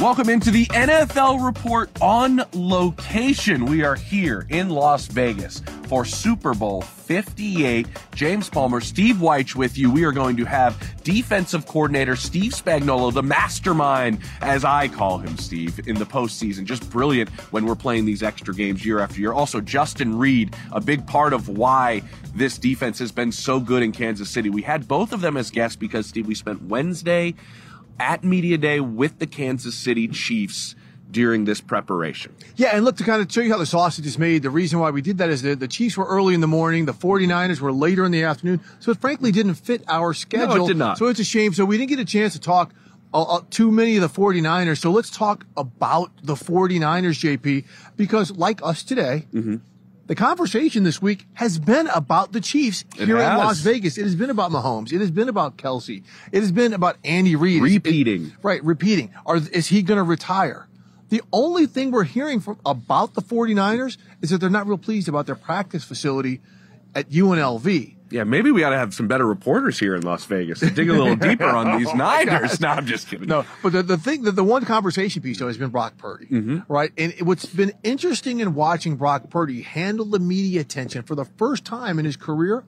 Welcome into the NFL report on location. We are here in Las Vegas for Super Bowl 58. James Palmer, Steve Wyche with you. We are going to have defensive coordinator Steve Spagnuolo, the mastermind, as I call him, Steve, in the postseason. Just brilliant when we're playing these extra games year after year. Also, Justin Reid, a big part of why this defense has been so good in Kansas City. We had both of them as guests because, Steve, we spent Wednesday at Media Day with the Kansas City Chiefs during this preparation. Yeah, and look, to kind of show you how the sausage is made, the reason why we did that is that the Chiefs were early in the morning, the 49ers were later in the afternoon, so it frankly didn't fit our schedule. No, it did not. So it's a shame. So we didn't get a chance to talk uh, uh, too many of the 49ers. So let's talk about the 49ers, JP, because like us today, Mm-hmm. The conversation this week has been about the Chiefs It here in. Las Vegas. It has been about Mahomes. It has been about Kelce. It has been about Andy Reid. It's- it- Repeating. right, repeating. Are, is he going to retire? The only thing we're hearing from about the 49ers is that they're not real pleased about their practice facility at UNLV. Yeah, maybe we ought to have some better reporters here in Las Vegas to dig a little deeper on these Oh Niners. No, I'm just kidding. No, but the, the thing that the one conversation piece though has been Brock Purdy, mm-hmm. right? And what's been interesting in watching Brock Purdy handle the media attention for the first time in his career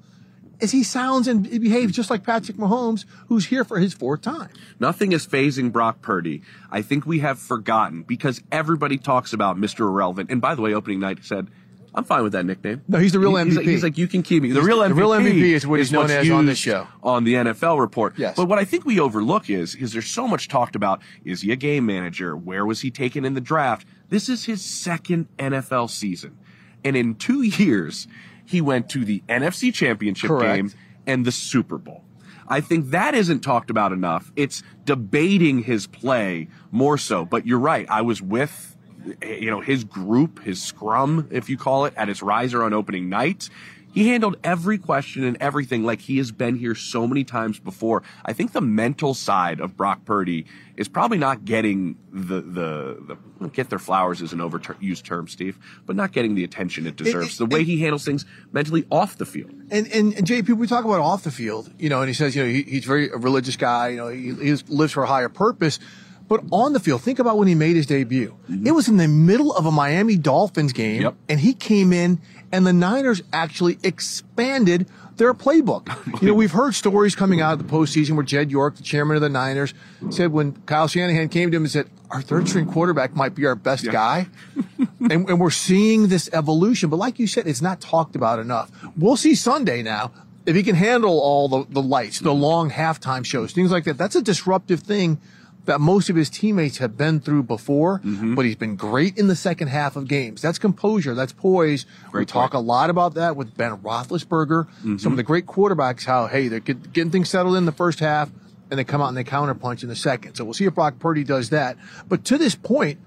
is he sounds and he behaves just like Patrick Mahomes, who's here for his fourth time. Nothing is phasing Brock Purdy. I think we have forgotten because everybody talks about Mr. Irrelevant. And by the way, opening night said, I'm fine with that nickname. No, he's the real He's like, MVP. he's like, you can keep me. The real MVP, the real MVP is what he's known as on the show. On the NFL report. Yes. But what I think we overlook is, is there's so much talked about, is he a game manager? Where was he taken in the draft? This is his second NFL season. And in two years, he went to the NFC championship Correct. game and the Super Bowl. I think that isn't talked about enough. It's debating his play more so. But you're right. I was with, you know, his group, his scrum, if you call it, at his riser on opening night. He handled every question and everything like he has been here so many times before. I think the mental side of Brock Purdy is probably not getting the, the, the get their flowers is an overused term, Steve, but not getting the attention it deserves. the way he handles things mentally off the field. And, and, and JP, we talk about off the field, you know, and he says, you know, he, he's very a religious guy, you know, he, he lives for a higher purpose. But on the field, think about when he made his debut. Mm-hmm. It was in the middle of a Miami Dolphins game, Yep. and he came in, and the Niners actually expanded their playbook. you know, we've heard stories coming out of the postseason where Jed York, the chairman of the Niners, said when Kyle Shanahan came to him and said, "Our third string quarterback might be our best guy," and, and we're seeing this evolution. But like you said, it's not talked about enough. We'll see Sunday now if he can handle all the, the lights, the long halftime shows, things like that. That's a disruptive thing that most of his teammates have been through before, Mm-hmm. but he's been great in the second half of games. That's composure. That's poise. we talk point. a lot about that with Ben Roethlisberger. Mm-hmm. Some of the great quarterbacks, how, hey, they're get, getting things settled in the first half and they come out and they counterpunch in the second. So we'll see if Brock Purdy does that. But to this point,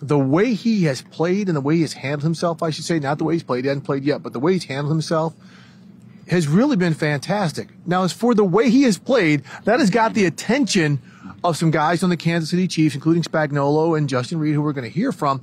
the way he has played and the way he has handled himself, I should say, not the way he's played, he hasn't played yet, but the way he's handled himself has really been fantastic. Now, as for the way he has played, that has got the attention of some guys on the Kansas City Chiefs, including Spagnuolo and Justin Reid, who we're going to hear from.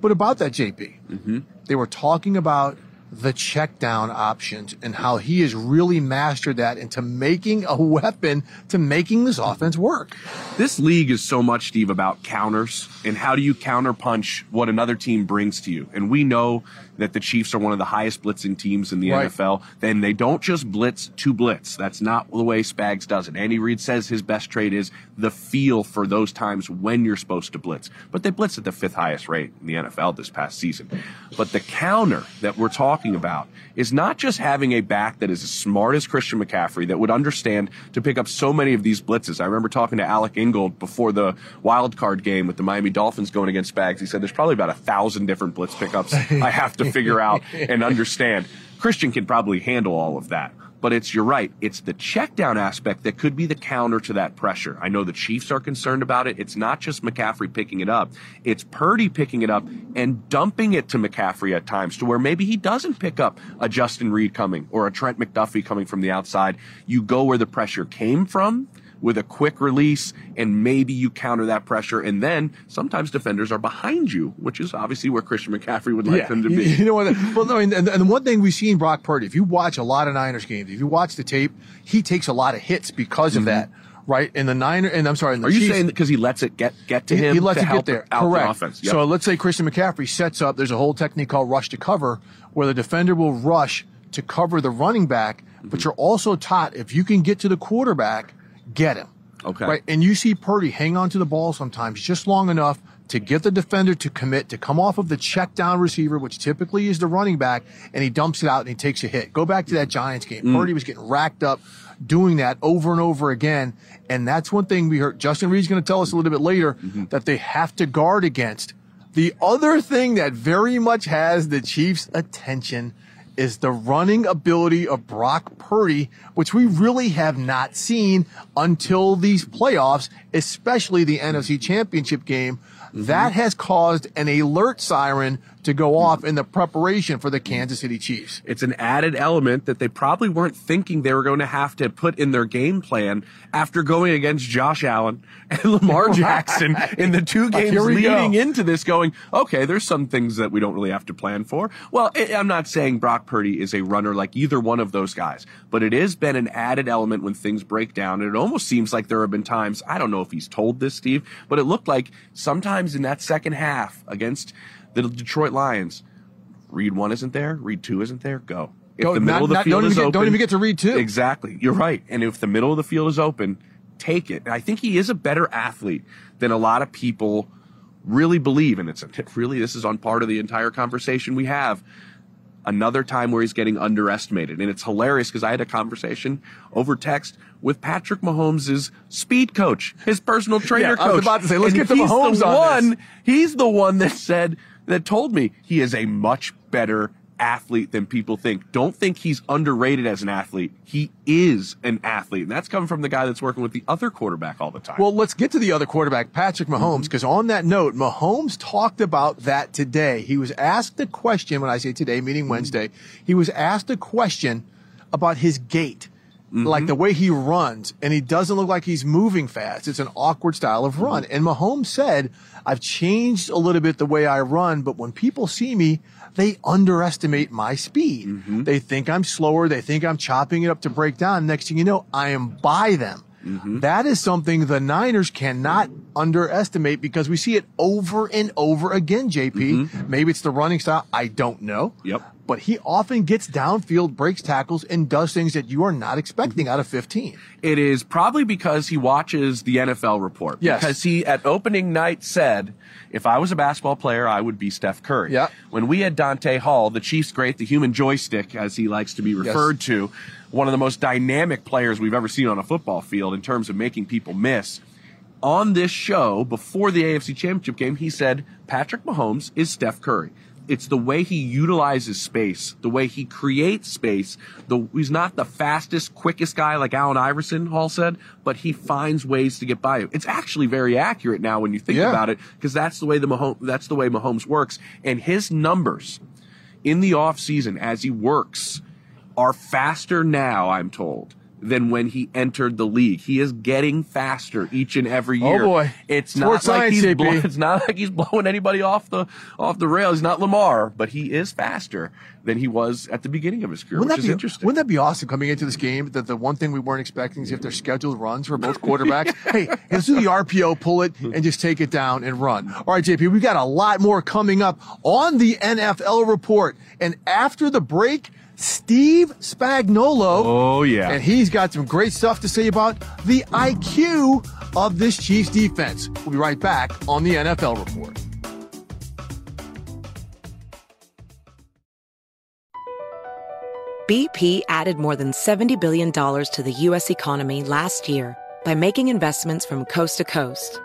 But about that, JP, mm-hmm. they were talking about the check down options and how he has really mastered that into making a weapon to making this offense work. This league is so much, Steve, about counters and how do you counterpunch what another team brings to you. And we know that the Chiefs are one of the highest blitzing teams in the right. NFL. Then they don't just blitz to blitz. That's not the way Spags does it. Andy Reid says his best trait is the feel for those times when you're supposed to blitz. But they blitz at the fifth highest rate in the NFL this past season. But the counter that we're talking about is not just having a back that is as smart as Christian McCaffrey that would understand to pick up so many of these blitzes. I remember talking to Alec Ingold before the wild card game with the Miami Dolphins going against Spags. He said there's probably about a thousand different blitz pickups I have to figure out and understand. Christian can probably handle all of that. But it's, you're right, it's the check down aspect that could be the counter to that pressure. I know the Chiefs are concerned about it. It's not just McCaffrey picking it up, it's Purdy picking it up and dumping it to McCaffrey at times to where maybe he doesn't pick up a Justin Reid coming or a Trent McDuffie coming from the outside. You go where the pressure came from with a quick release and maybe you counter that pressure. And then sometimes defenders are behind you, which is obviously where Christian McCaffrey would like yeah, them to be. You know what? Well, no, and, and one thing we've seen Brock Purdy, if you watch a lot of Niners games, if you watch the tape, he takes a lot of hits because of mm-hmm. that right? In the Niner, and I'm sorry, are you saying saying because he lets it get get to he, him? He lets it get there. Correct. The yep. So let's say Christian McCaffrey sets up. There's a whole technique called rush to cover, where the defender will rush to cover the running back, mm-hmm. but you're also taught if you can get to the quarterback, get him. Okay. Right. And you see Purdy hang on to the ball sometimes just long enough to get the defender to commit, to come off of the check down receiver, which typically is the running back, and he dumps it out and he takes a hit. Go back to that Giants game. Mm. Purdy was getting racked up doing that over and over again. And that's one thing we heard. Justin Reid's going to tell us a little bit later mm-hmm. that they have to guard against. The other thing that very much has the Chiefs' attention is the running ability of Brock Purdy, which we really have not seen until these playoffs, especially the NFC Championship game. Mm-hmm. That has caused an alert siren to go off in the preparation for the Kansas City Chiefs. It's an added element that they probably weren't thinking they were going to have to put in their game plan after going against Josh Allen and Lamar Jackson in the two games leading go. into this going, okay, there's some things that we don't really have to plan for. Well, I'm not saying Brock Purdy is a runner like either one of those guys, but it has been an added element when things break down. And it almost seems like there have been times, I don't know if he's told this, Steve, but it looked like sometimes in that second half against the Detroit Lions. Read one isn't there. Read two isn't there. Go. If Go, the middle not, of the not, field is get, open, don't even get to read two. Exactly. You're right. And if the middle of the field is open, take it. And I think he is a better athlete than a lot of people really believe. And it's really, this is on part of the entire conversation we have. Another time where he's getting underestimated. And it's hilarious because I had a conversation over text with Patrick Mahomes' speed coach, his personal trainer yeah, coach. I was about to say, let's and get to Mahomes the on one, this. He's the one that said, that told me he is a much better athlete than people think. Don't think he's underrated as an athlete. He is an athlete. And that's coming from the guy that's working with the other quarterback all the time. Well, let's get to the other quarterback, Patrick Mahomes, because mm-hmm. on that note, Mahomes talked about that today. He was asked a question, when I say today, meaning mm-hmm. Wednesday, he was asked a question about his gait. Mm-hmm. Like the way he runs, and he doesn't look like he's moving fast. It's an awkward style of run. Mm-hmm. And Mahomes said, I've changed a little bit the way I run, but when people see me, they underestimate my speed. Mm-hmm. They think I'm slower. They think I'm chopping it up to break down. Next thing you know, I am by them. Mm-hmm. That is something the Niners cannot underestimate because we see it over and over again, JP. Mm-hmm. Maybe it's the running style. I don't know. Yep. But he often gets downfield, breaks tackles, and does things that you are not expecting out of 15. It is probably because he watches the NFL report. Yes. Because he, at opening night, said, if I was a basketball player, I would be Steph Curry. Yeah. When we had Dante Hall, the Chiefs great, the human joystick, as he likes to be referred yes. to, one of the most dynamic players we've ever seen on a football field in terms of making people miss. On this show, before the AFC Championship game, he said Patrick Mahomes is Steph Curry it's the way he utilizes space, the way he creates space. The, he's not the fastest, quickest guy like Allen Iverson, Hall said, but he finds ways to get by you. It's actually very accurate now when you think Yeah. about it, because that's the way the Mahomes, that's the way Mahomes works. And his numbers in the off season as he works are faster now, I'm told, than when he entered the league. He is getting faster each and every year. Oh, year. boy. It's Sports not like he's JP. blow- it's not like he's blowing anybody off the off the rails. He's not Lamar, but he is faster than he was at the beginning of his career, Wouldn't which that, is be, interesting. wouldn't that be awesome coming into this game? That the one thing we weren't expecting is if their scheduled runs for both quarterbacks. hey, let's do the RPO, pull it, and just take it down and run. All right, JP, we got a lot more coming up on the NFL report. And after the break, Steve Spagnuolo. Oh, yeah. And he's got some great stuff to say about the IQ of this Chiefs defense. We'll be right back on the NFL report. BP added more than $70 billion to the U.S. economy last year by making investments from coast to coast.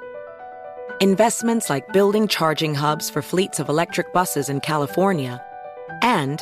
Investments like building charging hubs for fleets of electric buses in California and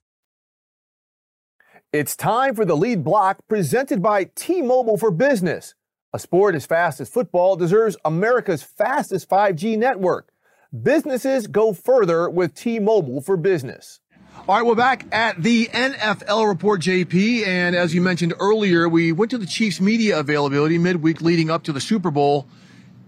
It's time for the lead block presented by T Mobile for Business. A sport as fast as football deserves America's fastest 5G network. Businesses go further with T Mobile for Business. All right, we're back at the NFL report, JP. And as you mentioned earlier, we went to the Chiefs media availability midweek leading up to the Super Bowl.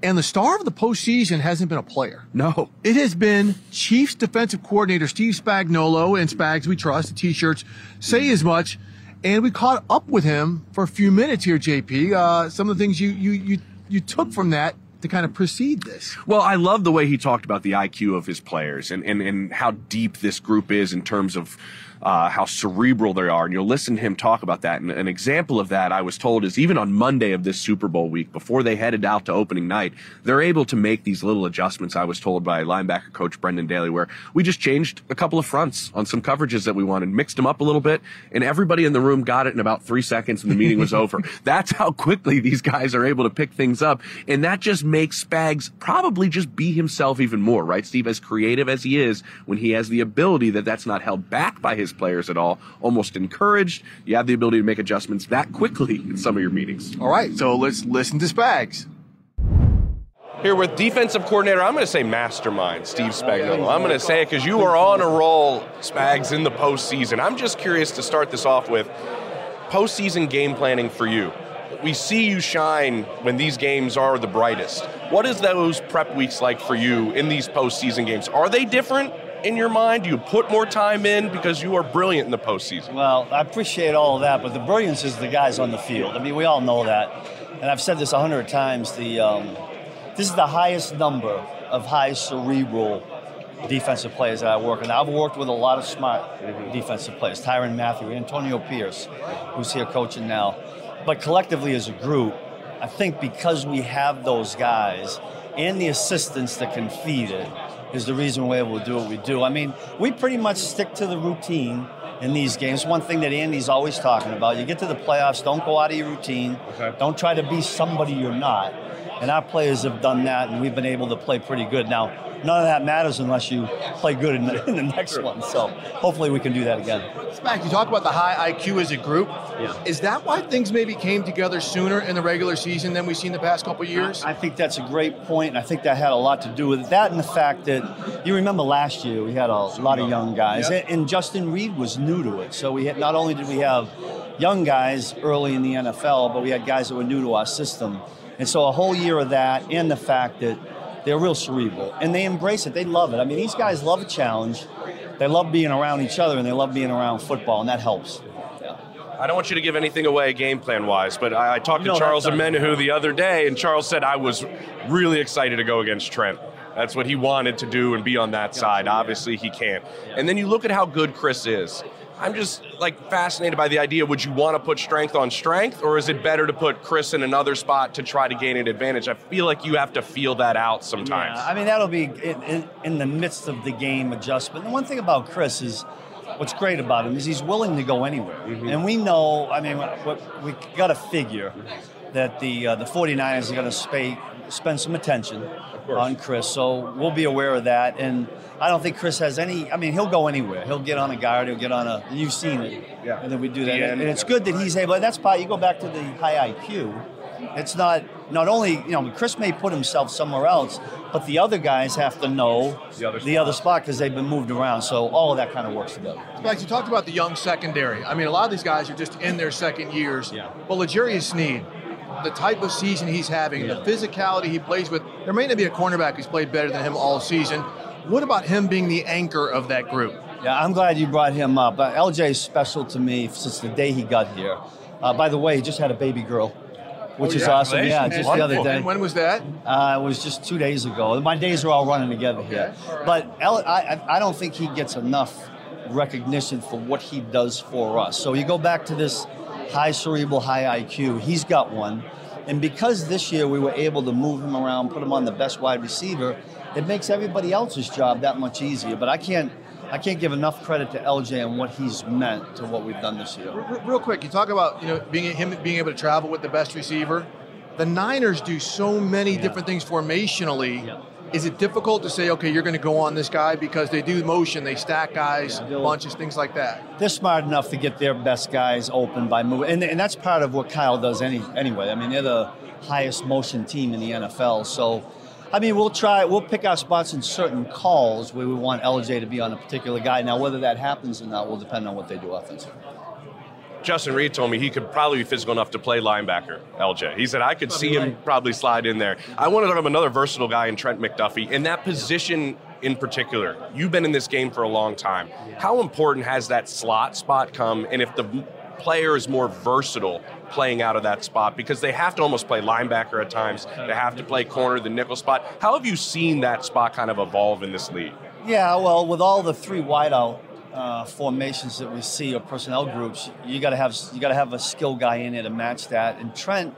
And the star of the postseason hasn't been a player. no. It has been Chiefs defensive coordinator Steve Spagnuolo and Spags We Trust, the t-shirts say as much. And we caught up with him for a few minutes here, JP. Uh, some of the things you, you, you, you took from that to kind of precede this. Well, I love the way he talked about the IQ of his players and, and, and how deep this group is in terms of uh, how cerebral they are. And you'll listen to him talk about that. And an example of that, I was told, is even on Monday of this Super Bowl week, before they headed out to opening night, they're able to make these little adjustments, I was told by linebacker coach Brendan Daly, where we just changed a couple of fronts on some coverages that we wanted, mixed them up a little bit, and everybody in the room got it in about three seconds and the meeting was over. That's how quickly these guys are able to pick things up. And that just makes Spags probably just be himself even more, right, Steve? As creative as he is, when he has the ability that that's not held back by his players at all, almost encouraged, you have the ability to make adjustments that quickly in some of your meetings. All right, so let's listen to Spags. Here with defensive coordinator, I'm going to say mastermind, Steve Spagnuolo. I'm going to say it because you are on a roll, Spags, in the postseason. I'm just curious to start this off with postseason game planning for you. We see you shine when these games are the brightest. What is those prep weeks like for you in these postseason games? Are they different in your mind? Do you put more time in because you are brilliant in the postseason? Well, I appreciate all of that, but the brilliance is the guys on the field. I mean, we all know that, and I've said this a hundred times. The um, this is the highest number of high cerebral defensive players that I work with. I've worked with a lot of smart defensive players, Tyrann Mathieu, Antonio Pierce, who's here coaching now. But collectively as a group, I think because we have those guys and the assistants that can feed it is the reason we're able to do what we do. I mean, we pretty much stick to the routine in these games. One thing that Andy's always talking about, you get to the playoffs, don't go out of your routine. Okay. Don't try to be somebody you're not. And our players have done that, and we've been able to play pretty good. Now, none of that matters unless you play good in the, in the next one. So hopefully we can do that again. Spags, you talk about the high IQ as a group. Yeah. Is that why things maybe came together sooner in the regular season than we've seen the past couple years? I think that's a great point, and I think that had a lot to do with it. That and the fact that you remember last year we had a lot of young guys, and, and Justin Reid was new to it. So we had, not only did we have young guys early in the NFL, but we had guys that were new to our system. And so a whole year of that, and the fact that they're real cerebral and they embrace it. They love it. I mean, these guys love a challenge. They love being around each other, and they love being around football, and that helps. Yeah. I don't want you to give anything away game plan wise, but I, I talked No, to Charles Omenihu the other day, and Charles said I was really excited to go against Trent. That's what he wanted to do and be on that side. Obviously, he can't. And then you look at how good Chris is. I'm just like fascinated by the idea. Would you want to put strength on strength, or is it better to put Chris in another spot to try to gain an advantage? I feel like you have to feel that out sometimes. Yeah, I mean, that'll be in, in, in the midst of the game adjustment. And one thing about Chris is what's great about him is he's willing to go anywhere. Mm-hmm. And we know, I mean, what, we got to figure that the uh, the 49ers are going to spay, spend some attention on Chris. So we'll be aware of that. And I don't think Chris has any, I mean, he'll go anywhere. He'll get on a guard, he'll get on a, and you've seen it. Yeah. And then we do that. Yeah. And it's good that he's able, and that's why you go back to the high IQ. It's not not only you know Chris may put himself somewhere else, but the other guys have to know The other the other spot because they've been moved around. So all of that kind of works together. Spags, you talked about the young secondary. I mean, a lot of these guys are just in their second years. Yeah. But L'Jarius Sneed, the type of season he's having, the physicality he plays with, there may not be a cornerback who's played better than him all season. What about him being the anchor of that group? Yeah, I'm glad you brought him up. Uh, LJ is special to me since the day he got here. Uh, by the way, he just had a baby girl, which is awesome. Yeah, just the other day. And when was that? Uh, it was just two days ago. My days are all running together here. But El, I, I- I don't think he gets enough recognition for what he does for us. So you go back to this high cerebral, high IQ. He's got one. And because this year we were able to move him around, put him on the best wide receiver, it makes everybody else's job that much easier. But I can't, I can't give enough credit to LJ and what he's meant to what we've done this year. Real quick, you talk about you know being him being able to travel with the best receiver. The Niners do so many different things formationally. Yeah. Is it difficult to say, okay, you're going to go on this guy because they do motion, they stack guys, Yeah, bunches, things like that? they're smart enough to get their best guys open by moving, and, and that's part of what Kyle does any, anyway. I mean, they're the highest motion team in the NFL, so I mean, we'll try, we'll pick our spots in certain calls where we want LJ to be on a particular guy. Now, whether that happens or not will depend on what they do offensively. Justin Reid told me he could probably be physical enough to play linebacker, LJ. He said, I could see him probably slide in there. I want to talk about another versatile guy in Trent McDuffie. In that position in particular, you've been in this game for a long time. How important has that slot spot come? And if the player is more versatile playing out of that spot, because they have to almost play linebacker at times, they have to play corner, the nickel spot. How have you seen that spot kind of evolve in this league? Yeah, well, with all the three wideout uh, formations that we see or personnel groups, you got to have you got to have a skill guy in there to match that. And Trent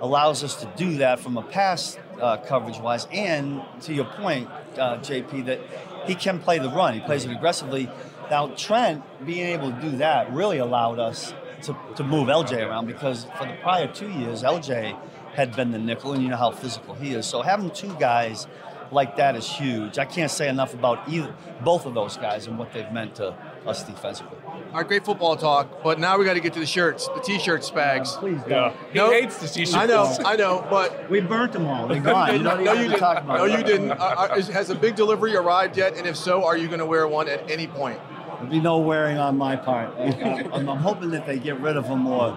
allows us to do that from a pass uh, coverage wise, and to your point, uh, JP, that he can play the run. He plays it aggressively. Now Trent being able to do that really allowed us to, to move LJ around because for the prior two years, LJ had been the nickel, and you know how physical he is. So having two guys like that is huge. I can't say enough about either both of those guys and what they've meant to us defensively. All right, great football talk, but now we got to get to the shirts, the t-shirt spags. Please don't. He No, hates the t-shirt. I know, I know, but We burnt them all. They're gone. You don't no, you didn't. talk about No, it. you didn't. Uh, uh, is- has a big delivery arrived yet? And if so, are you going to wear one at any point? There'll be no wearing on my part. I'm, I'm hoping that they get rid of them or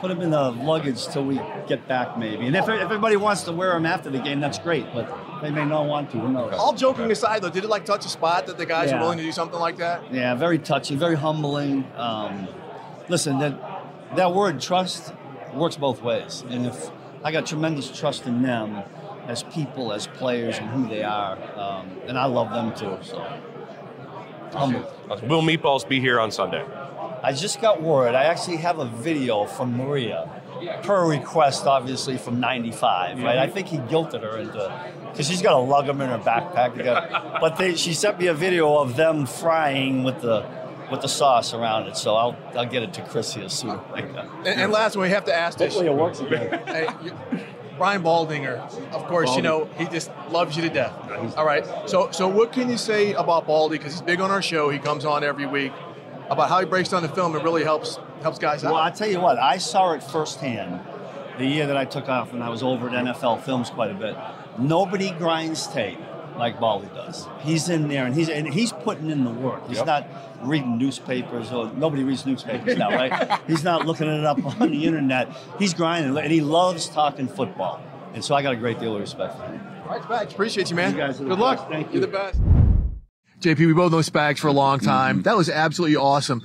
put them in the luggage till we get back, maybe. And if, if everybody wants to wear them after the game, that's great. But they may not want to. Who knows? All joking aside, though, did it like touch a spot that the guys Yeah. are willing to do something like that? Yeah, very touching, very humbling. Um, listen, that that word trust works both ways, and if I got tremendous trust in them, as people, as players, and who they are. Um, and I love them too. So, humbled. Will Meatballs be here on Sunday? I just got word. I actually have a video from Maria, per request, obviously from '95. Right? I mm-hmm. think he guilted her into because she's got to lug them in her backpack. Got, but they, she sent me a video of them frying with the with the sauce around it. So I'll I'll get it to Chrissy as soon. Like that. And, and last one, we have to ask this. Hopefully it works again. Hey, you- Brian Baldinger, of course, you know he just loves you to death. All right. So, so what can you say about Baldy? Because he's big on our show. He comes on every week. About how he breaks down the film It really helps helps guys out. Well, I tell you what, I saw it firsthand the year that I took off when I was over at NFL Films quite a bit. Nobody grinds tape like Baldy does. He's in there and he's and he's putting in the work. He's Yep. not reading newspapers or nobody reads newspapers now, right? he's not looking it up on the internet. He's grinding and he loves talking football. And so I got a great deal of respect for him. All right, Spags, appreciate you, man. You guys Good luck. best. Thank you. You're you. the best. JP, we both know Spags for a long mm-hmm. time. That was absolutely awesome.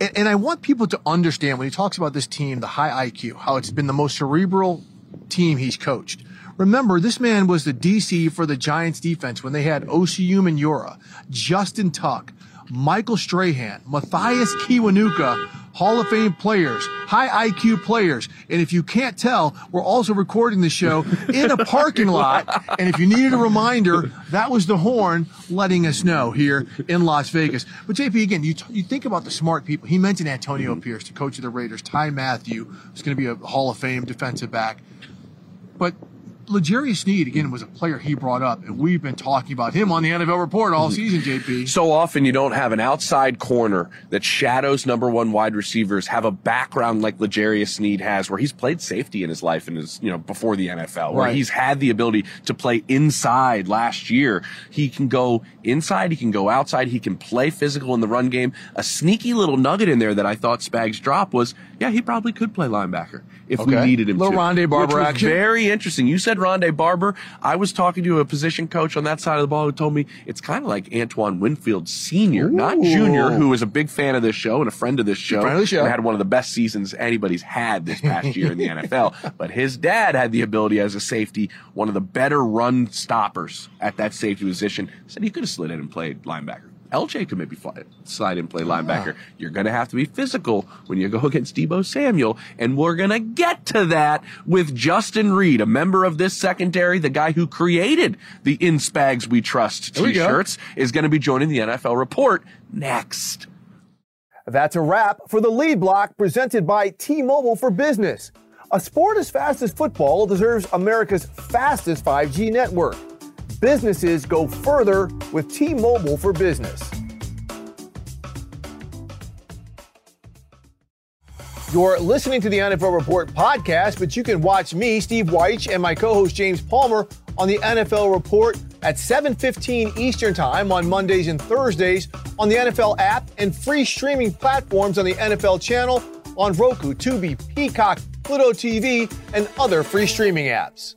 And, and I want people to understand when he talks about this team, the high IQ, how it's been the most cerebral team he's coached. Remember, this man was the DC for the Giants defense when they had Osi Umenyiora, Justin Tuck, Michael Strahan, Mathias Kiwanuka, Hall of Fame players, high IQ players. And if you can't tell, we're also recording the show in a parking lot. And if you needed a reminder, that was the horn letting us know here in Las Vegas. But JP, again, you, t- you think about the smart people. He mentioned Antonio Pierce, the coach of the Raiders, Ty Mathieu, who's going to be a Hall of Fame defensive back. But L'Jarius Sneed, again, was a player he brought up, and we've been talking about him on the NFL report all season, JP. So often you don't have an outside corner that shadows number one wide receivers have a background like L'Jarius Sneed has, where he's played safety in his life and his, you know, before the NFL, where Right. he's had the ability to play inside last year. He can go inside, he can go outside, he can play physical in the run game. A sneaky little nugget in there that I thought Spags dropped was, yeah, he probably could play linebacker if we needed him Little to. Rondé Barber which was action. Very interesting. You said Rondé Barber. I was talking to a position coach on that side of the ball who told me it's kind of like Antoine Winfield Sr., not Junior, who was a big fan of this show and a friend of this show. Friend of the show. and had one of the best seasons anybody's had this past year in the NFL. But his dad had the ability as a safety, one of the better run stoppers at that safety position. Said he could have slid in and played linebacker. LJ could maybe fly, slide and play ah. linebacker. You're going to have to be physical when you go against Deebo Samuel. And we're going to get to that with Justin Reid, a member of this secondary, the guy who created the In Spags We Trust go. t-shirts, is going to be joining the NFL report next. That's a wrap for the lead block presented by T Mobile for Business. A sport as fast as football deserves America's fastest 5G network. Businesses go further with T Mobile for Business. You're listening to the NFL Report podcast, but you can watch me, Steve Wyche, and my co-host James Palmer on the NFL Report at 7:15 Eastern Time on Mondays and Thursdays on the NFL app and free streaming platforms on the NFL channel on Roku, Tubi, Peacock, Pluto TV, and other free streaming apps.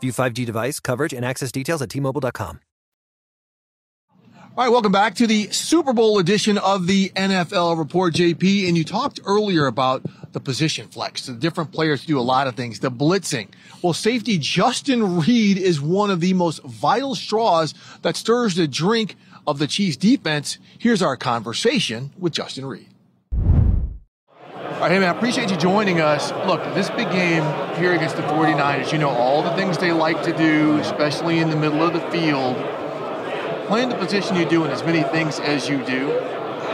View 5G device coverage and access details at T-Mobile.com. All right, welcome back to the Super Bowl edition of the NFL Report, JP. And you talked earlier about the position flex, the different players do a lot of things, the blitzing. Well, safety Justin Reid is one of the most vital straws that stirs the drink of the Chiefs defense. Here's our conversation with Justin Reid. All right, hey man, I appreciate you joining us. Look, this big game here against the 49ers, you know all the things they like to do, especially in the middle of the field playing the position you do and as many things as you do,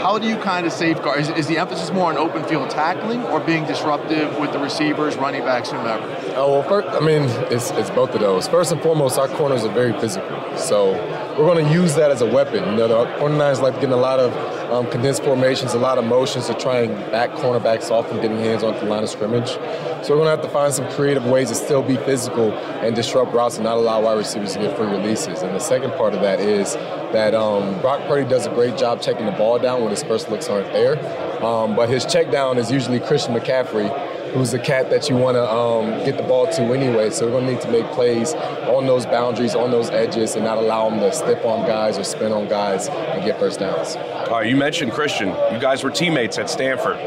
how do you kind of safeguard? Is, is, the emphasis more on open field tackling or being disruptive with the receivers, running backs, whomever? Oh, well, first, I mean, it's, it's both of those. First and foremost, our corners are very physical. So we're going to use that as a weapon. You know, the 49ers like getting a lot of um, condensed formations, a lot of motions to try and back cornerbacks off and getting hands onto the line of scrimmage. So we're going to have to find some creative ways to still be physical and disrupt routes and not allow wide receivers to get free releases. And the second part of that is that um, Brock Purdy does a great job checking the ball down when his first looks aren't there. Um, but his check down is usually Christian McCaffrey, who's the cat that you want to um, get the ball to anyway. So we're going to need to make plays on those boundaries, on those edges, and not allow them to step on guys or spin on guys and get first downs. All right, you mentioned Christian. You guys were teammates at Stanford.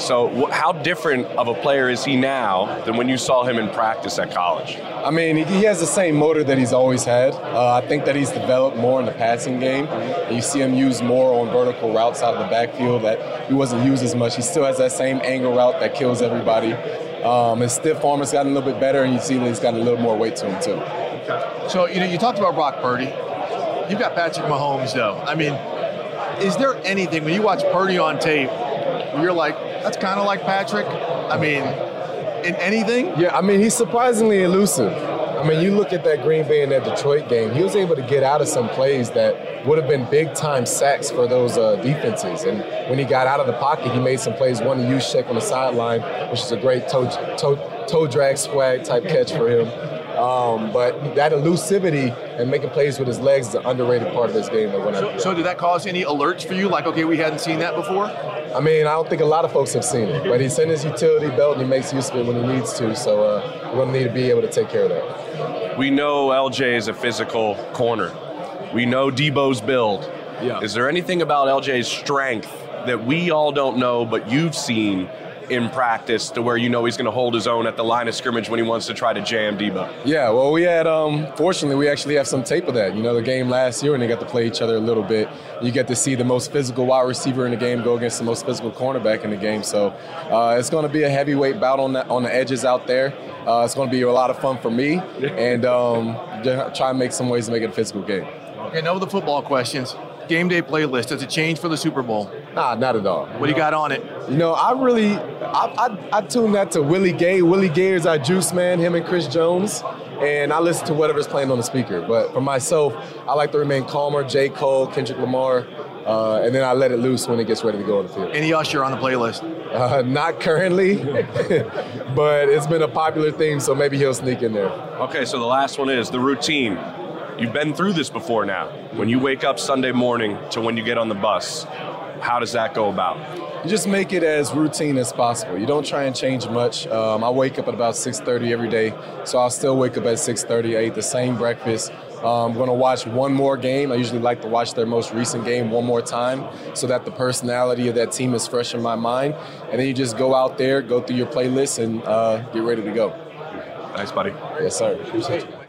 So, how different of a player is he now than when you saw him in practice at college? I mean, he has the same motor that he's always had. Uh, I think that he's developed more in the passing game. You see him use more on vertical routes out of the backfield that he wasn't used as much. He still has that same angle route that kills everybody. Um, his stiff arm has gotten a little bit better, and you see that he's got a little more weight to him too. So you know, you talked about Brock Purdy. You've got Patrick Mahomes, though. I mean, is there anything when you watch Purdy on tape, you're like, that's kind of like Patrick? I mean, in anything? Yeah, I mean, he's surprisingly elusive. I mean, you look at that Green Bay and that Detroit game, he was able to get out of some plays that would have been big time sacks for those uh, defenses. And when he got out of the pocket, he made some plays. One, a check on the sideline, which is a great toe, toe, toe drag swag type catch for him. Um, but that elusivity and making plays with his legs is an underrated part of his game. So, so, did that cause any alerts for you? Like, okay, we hadn't seen that before? I mean, I don't think a lot of folks have seen it, but he's in his utility belt and he makes use of it when he needs to. So uh, we're going to need to be able to take care of that. We know LJ is a physical corner. We know Deebo's build. Yeah. Is there anything about LJ's strength that we all don't know, but you've seen in practice to where you know he's going to hold his own at the line of scrimmage when he wants to try to jam Deebo? Yeah, well, we had, um, fortunately, we actually have some tape of that. You know, the game last year when they got to play each other a little bit, you get to see the most physical wide receiver in the game go against the most physical cornerback in the game. So uh, it's going to be a heavyweight bout on the, on the edges out there. Uh, it's going to be a lot of fun for me and um, try and make some ways to make it a physical game. Okay, now with the football questions game day playlist? Does it change for the Super Bowl? Nah, not at all. What do you got on it? You know, I really, I, I, I tune that to Willie Gay. Willie Gay is our juice man, him and Chris Jones. And I listen to whatever's playing on the speaker. But for myself, I like to remain calmer. J. Cole, Kendrick Lamar. Uh, and then I let it loose when it gets ready to go on the field. Any Usher on the playlist? Uh, not currently, but it's been a popular theme, so maybe he'll sneak in there. Okay, so the last one is the routine. You've been through this before now. When you wake up Sunday morning to when you get on the bus, how does that go about? You just make it as routine as possible. You don't try and change much. Um, I wake up at about 6:30 every day, so I'll still wake up at 6:30. I eat the same breakfast. Uh, I'm going to watch one more game. I usually like to watch their most recent game one more time so that the personality of that team is fresh in my mind. And then you just go out there, go through your playlist, and uh, get ready to go. Thanks, buddy. Yes, sir. Appreciate you.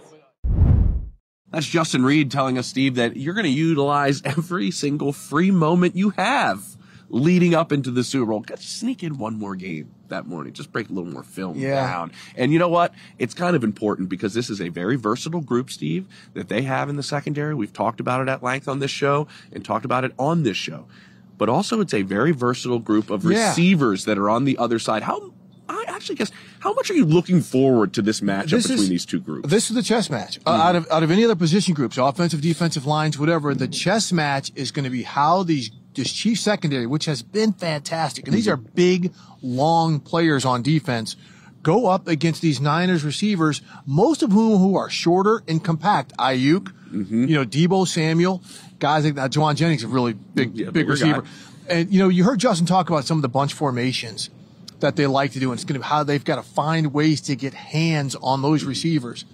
That's Justin Reid telling us, Steve, that you're going to utilize every single free moment you have leading up into the Super Bowl. Just sneak in one more game that morning. Just break a little more film yeah. down. And you know what? It's kind of important because this is a very versatile group, Steve, that they have in the secondary. We've talked about it at length on this show and talked about it on this show. But also, it's a very versatile group of yeah. receivers that are on the other side. How I actually guess how much are you looking forward to this matchup This between is- these two groups? This is the chess match. Uh, out of out of any other position groups, offensive, defensive lines, whatever, the chess match is going to be how these this chief secondary, which has been fantastic, and these are big, long players on defense, go up against these Niners receivers, most of whom who are shorter and compact. Aiyuk, Mm-hmm. you know, Deebo Samuel, guys like that. Jauan Jennings, a really big, Yeah, big receiver. guy. And you know, you heard Justin talk about some of the bunch formations that they like to do, and it's going to be how they've got to find ways to get hands on those mm-hmm. receivers.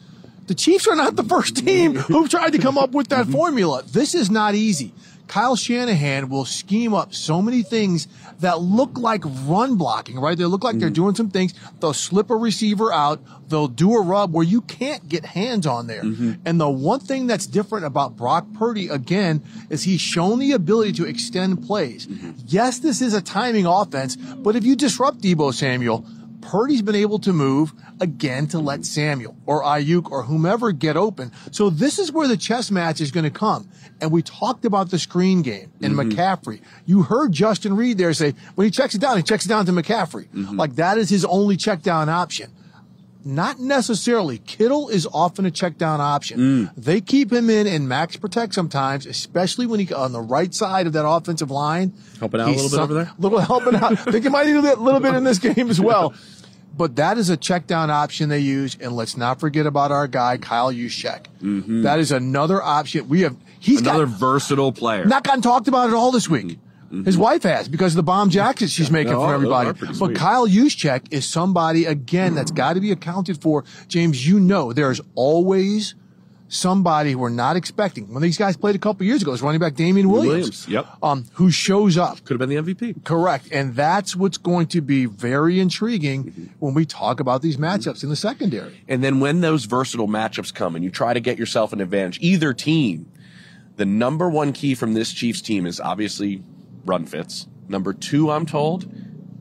The Chiefs are not the first team mm-hmm. who've tried to come up with that mm-hmm. formula. This is not easy. Kyle Shanahan will scheme up so many things that look like run blocking, right? They look like they're mm-hmm. doing some things. They'll slip a receiver out. They'll do a rub where you can't get hands on there. Mm-hmm. And the one thing that's different about Brock Purdy, again, is he's shown the ability to extend plays. Mm-hmm. Yes, this is a timing offense, but if you disrupt Deebo Samuel, Purdy's been able to move again to let Samuel or Aiyuk or whomever get open. So this is where the chess match is going to come. And we talked about the screen game and mm-hmm. McCaffrey. You heard Justin Reid there say when he checks it down, he checks it down to McCaffrey. Mm-hmm. Like that is his only check down option. Not necessarily. Kittle is often a check down option. Mm. They keep him in and max protect sometimes, especially when he on the right side of that offensive line. Helping out a little bit over there? Little helping out. I think he might need a little bit in this game as well. But that is a check down option they use. And let's not forget about our guy, Kyle Juszczyk. Mm-hmm. That is another option. We have, he's Another got, versatile player. not gotten talked about at all this week. Mm-hmm. His wife has because of the bomb jackets she's making No, for everybody. But sweet. Kyle Juszczyk is somebody again that's got to be accounted for. James, you know there's always somebody we're not expecting. When these guys played a couple years ago, it was running back Damien Williams, Williams, yep. um, who shows up. Could have been the MVP. Correct. And that's what's going to be very intriguing when we talk about these matchups in the secondary. And then when those versatile matchups come and you try to get yourself an advantage, either team, the number one key from this Chiefs team is obviously run fits. Number two, I'm told,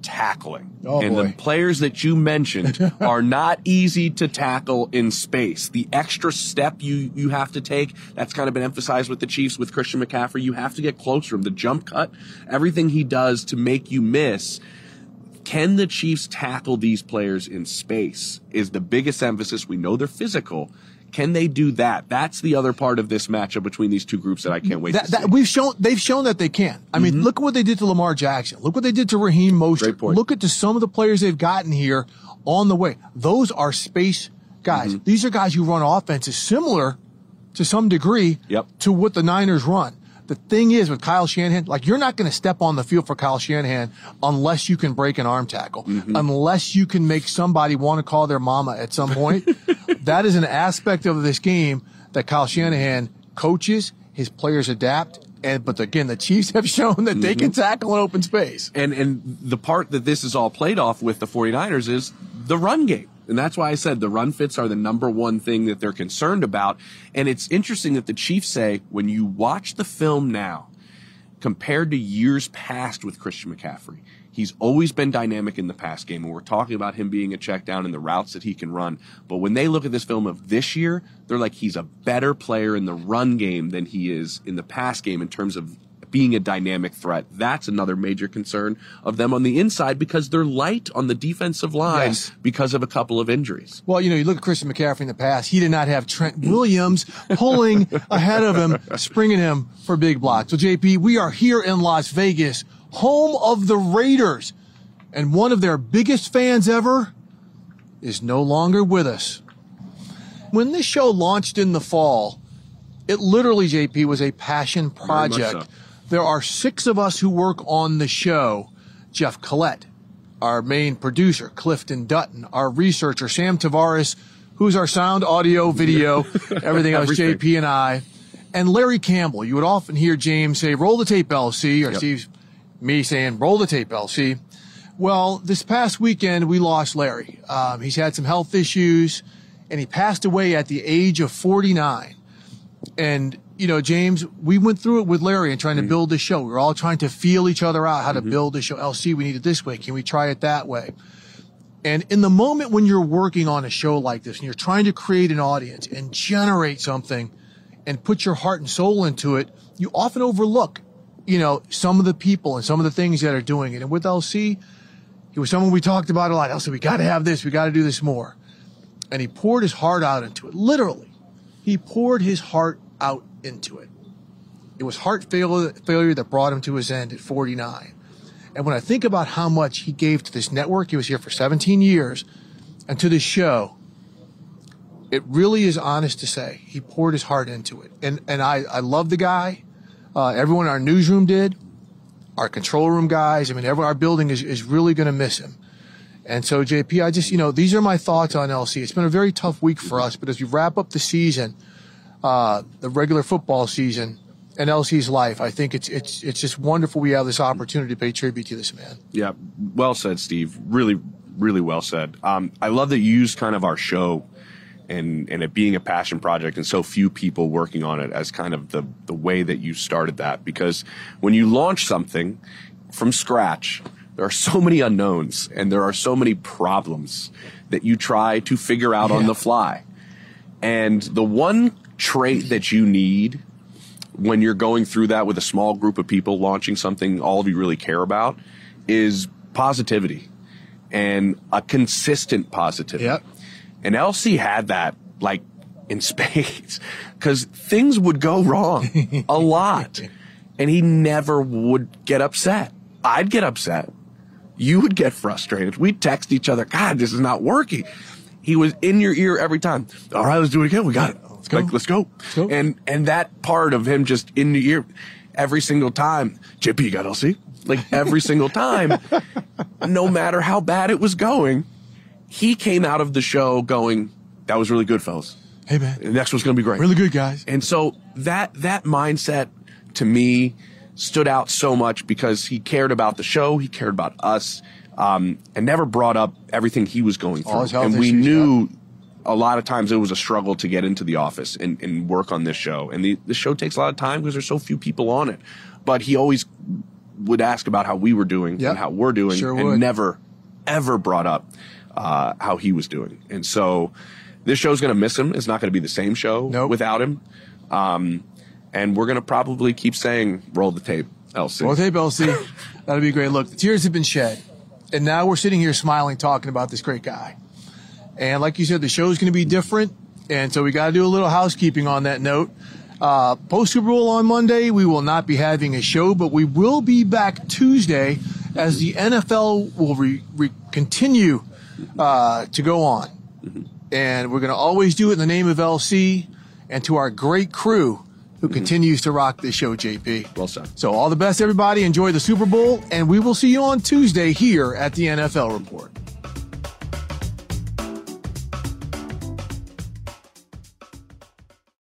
tackling. Oh, and the players that you mentioned are not easy to tackle in space. The extra step you, you have to take, that's kind of been emphasized with the Chiefs with Christian McCaffrey. You have to get closer to him. The jump cut, everything he does to make you miss can the Chiefs tackle these players in space? Is the biggest emphasis. We know they're physical. Can they do that? That's the other part of this matchup between these two groups that I can't wait That, to see. that we've shown they've shown that they can. I mean, look at what they did to Lamar Jackson. Look what they did to Raheem Mostert. Look at the, some of the players they've gotten here on the way. Those are space guys. Mm-hmm. These are guys who run offenses similar to some degree Yep. to what the Niners run. The thing is with Kyle Shanahan, like you're not going to step on the field for Kyle Shanahan unless you can break an arm tackle, Mm-hmm. unless you can make somebody want to call their mama at some point. that is an aspect of this game that Kyle Shanahan coaches, his players adapt. And, but again, the Chiefs have shown that they Mm-hmm. can tackle an open space. and and the part that this is all played off with the 49ers is the run game. And that's why I said the run fits are the number one thing that they're concerned about. And it's interesting that the Chiefs say when you watch the film now, compared to years past with Christian McCaffrey, he's always been dynamic in the pass game. And we're talking about him being a check down and the routes that he can run. But when they look at this film of this year, they're like he's a better player in the run game than he is in the pass game in terms of being a dynamic threat. That's another major concern of them on the inside because they're light on the defensive line Yes. because of a couple of injuries. Well, you know, you look at Christian McCaffrey in the past, he did not have Trent Williams pulling ahead of him, springing him for big blocks. So, JP, we are here in Las Vegas, home of the Raiders, and one of their biggest fans ever is no longer with us. When this show launched in the fall, it literally, JP, was a passion project. so. There are six of us who work on the show. Jeff Collette, our main producer, Clifton Dutton, our researcher, Sam Tavares, who's our sound, audio, video, everything else. JP and I, and Larry Campbell. You would often hear James say, roll the tape, LC, or Yep. Steve, me saying, roll the tape, LC. Well, this past weekend, we lost Larry. Um, he's had some health issues, and he passed away at the age of 49. And, you know, James, we went through it with Larry and trying to mm-hmm. build the show. We were all trying to feel each other out, how to mm-hmm. build the show. LC, we need it this way. Can we try it that way? And in the moment when you're working on a show like this and you're trying to create an audience and generate something and put your heart and soul into it, you often overlook, you know, some of the people and some of the things that are doing it. And with LC, He was someone we talked about a lot. LC, we got to have this. We got to do this more. And he poured his heart out into it. Literally, he poured his heart out into it. It was heart failure, that brought him to his end at 49. And when I think about how much he gave to this network, he was here for 17 years, and to this show, it really is honest to say he poured his heart into it. And and I, I love the guy. Uh, everyone in our newsroom did, our control room guys. I mean, our building is, is really going to miss him. And so, JP, I just, you know, these are my thoughts on LC. It's been a very tough week for us, but as we wrap up the season, uh, the regular football season, and LC's life, I think it's it's it's just wonderful we have this opportunity to pay tribute to this man. Yeah, well said, Steve. Really, really well said. Um, I love that you used kind of our show and and it being a passion project and so few people working on it as kind of the the way that you started that because when you launch something from scratch there are so many unknowns and there are so many problems that you try to figure out yeah. on the fly and the one trait that you need when you're going through that with a small group of people launching something all of you really care about is positivity and a consistent positivity. Yep. And LC had that like in spades because things would go wrong a lot and he never would get upset. I'd get upset. You would get frustrated. We'd text each other, God, this is not working. He was in your ear every time. All right, let's do it again. We got it go. Like, let's go. let's go. And and that part of him just in the ear every single time. JP, you got LC? Like every single time, no matter how bad it was going, he came out of the show going, "That was really good, fellas. Hey man, the next one's gonna be great. Really good, guys." And so that that mindset to me stood out so much because he cared about the show, he cared about us, um, and never brought up everything he was going through. and we issues, knew yeah a lot of times it was a struggle to get into the office and, and work on this show. And the, the show takes a lot of time because there's so few people on it. But he always would ask about how we were doing yep. and how we're doing sure and would. never, ever brought up uh, how he was doing. And so this show's going to miss him. It's not going to be the same show nope. without him. Um, and we're going to probably keep saying, roll the tape, LC. Roll the tape, LC. That'll be a great look. The tears have been shed. And now we're sitting here smiling, talking about this great guy. And like you said, the show is going to be different. And so we got to do a little housekeeping on that note. Uh, Post Super Bowl on Monday, we will not be having a show, but we will be back Tuesday as the NFL will re- re- continue uh, to go on. And we're going to always do it in the name of LC and to our great crew who mm-hmm. continues to rock this show, JP. Well said. So, all the best, everybody. Enjoy the Super Bowl, and we will see you on Tuesday here at the NFL Report.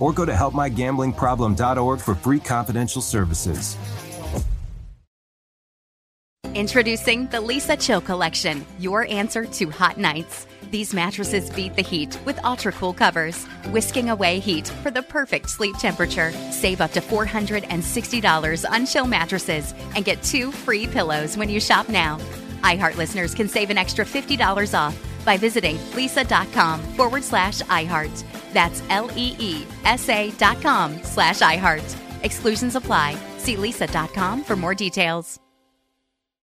or go to helpmygamblingproblem.org for free confidential services. Introducing the Leesa Chill Collection, your answer to hot nights. These mattresses beat the heat with ultra cool covers, whisking away heat for the perfect sleep temperature. Save up to $460 on chill mattresses and get two free pillows when you shop now. iHeart listeners can save an extra $50 off by visiting leesa.com forward slash iHeart. That's L E E S A dot com slash iHeart. Exclusions apply. See leesa.com for more details.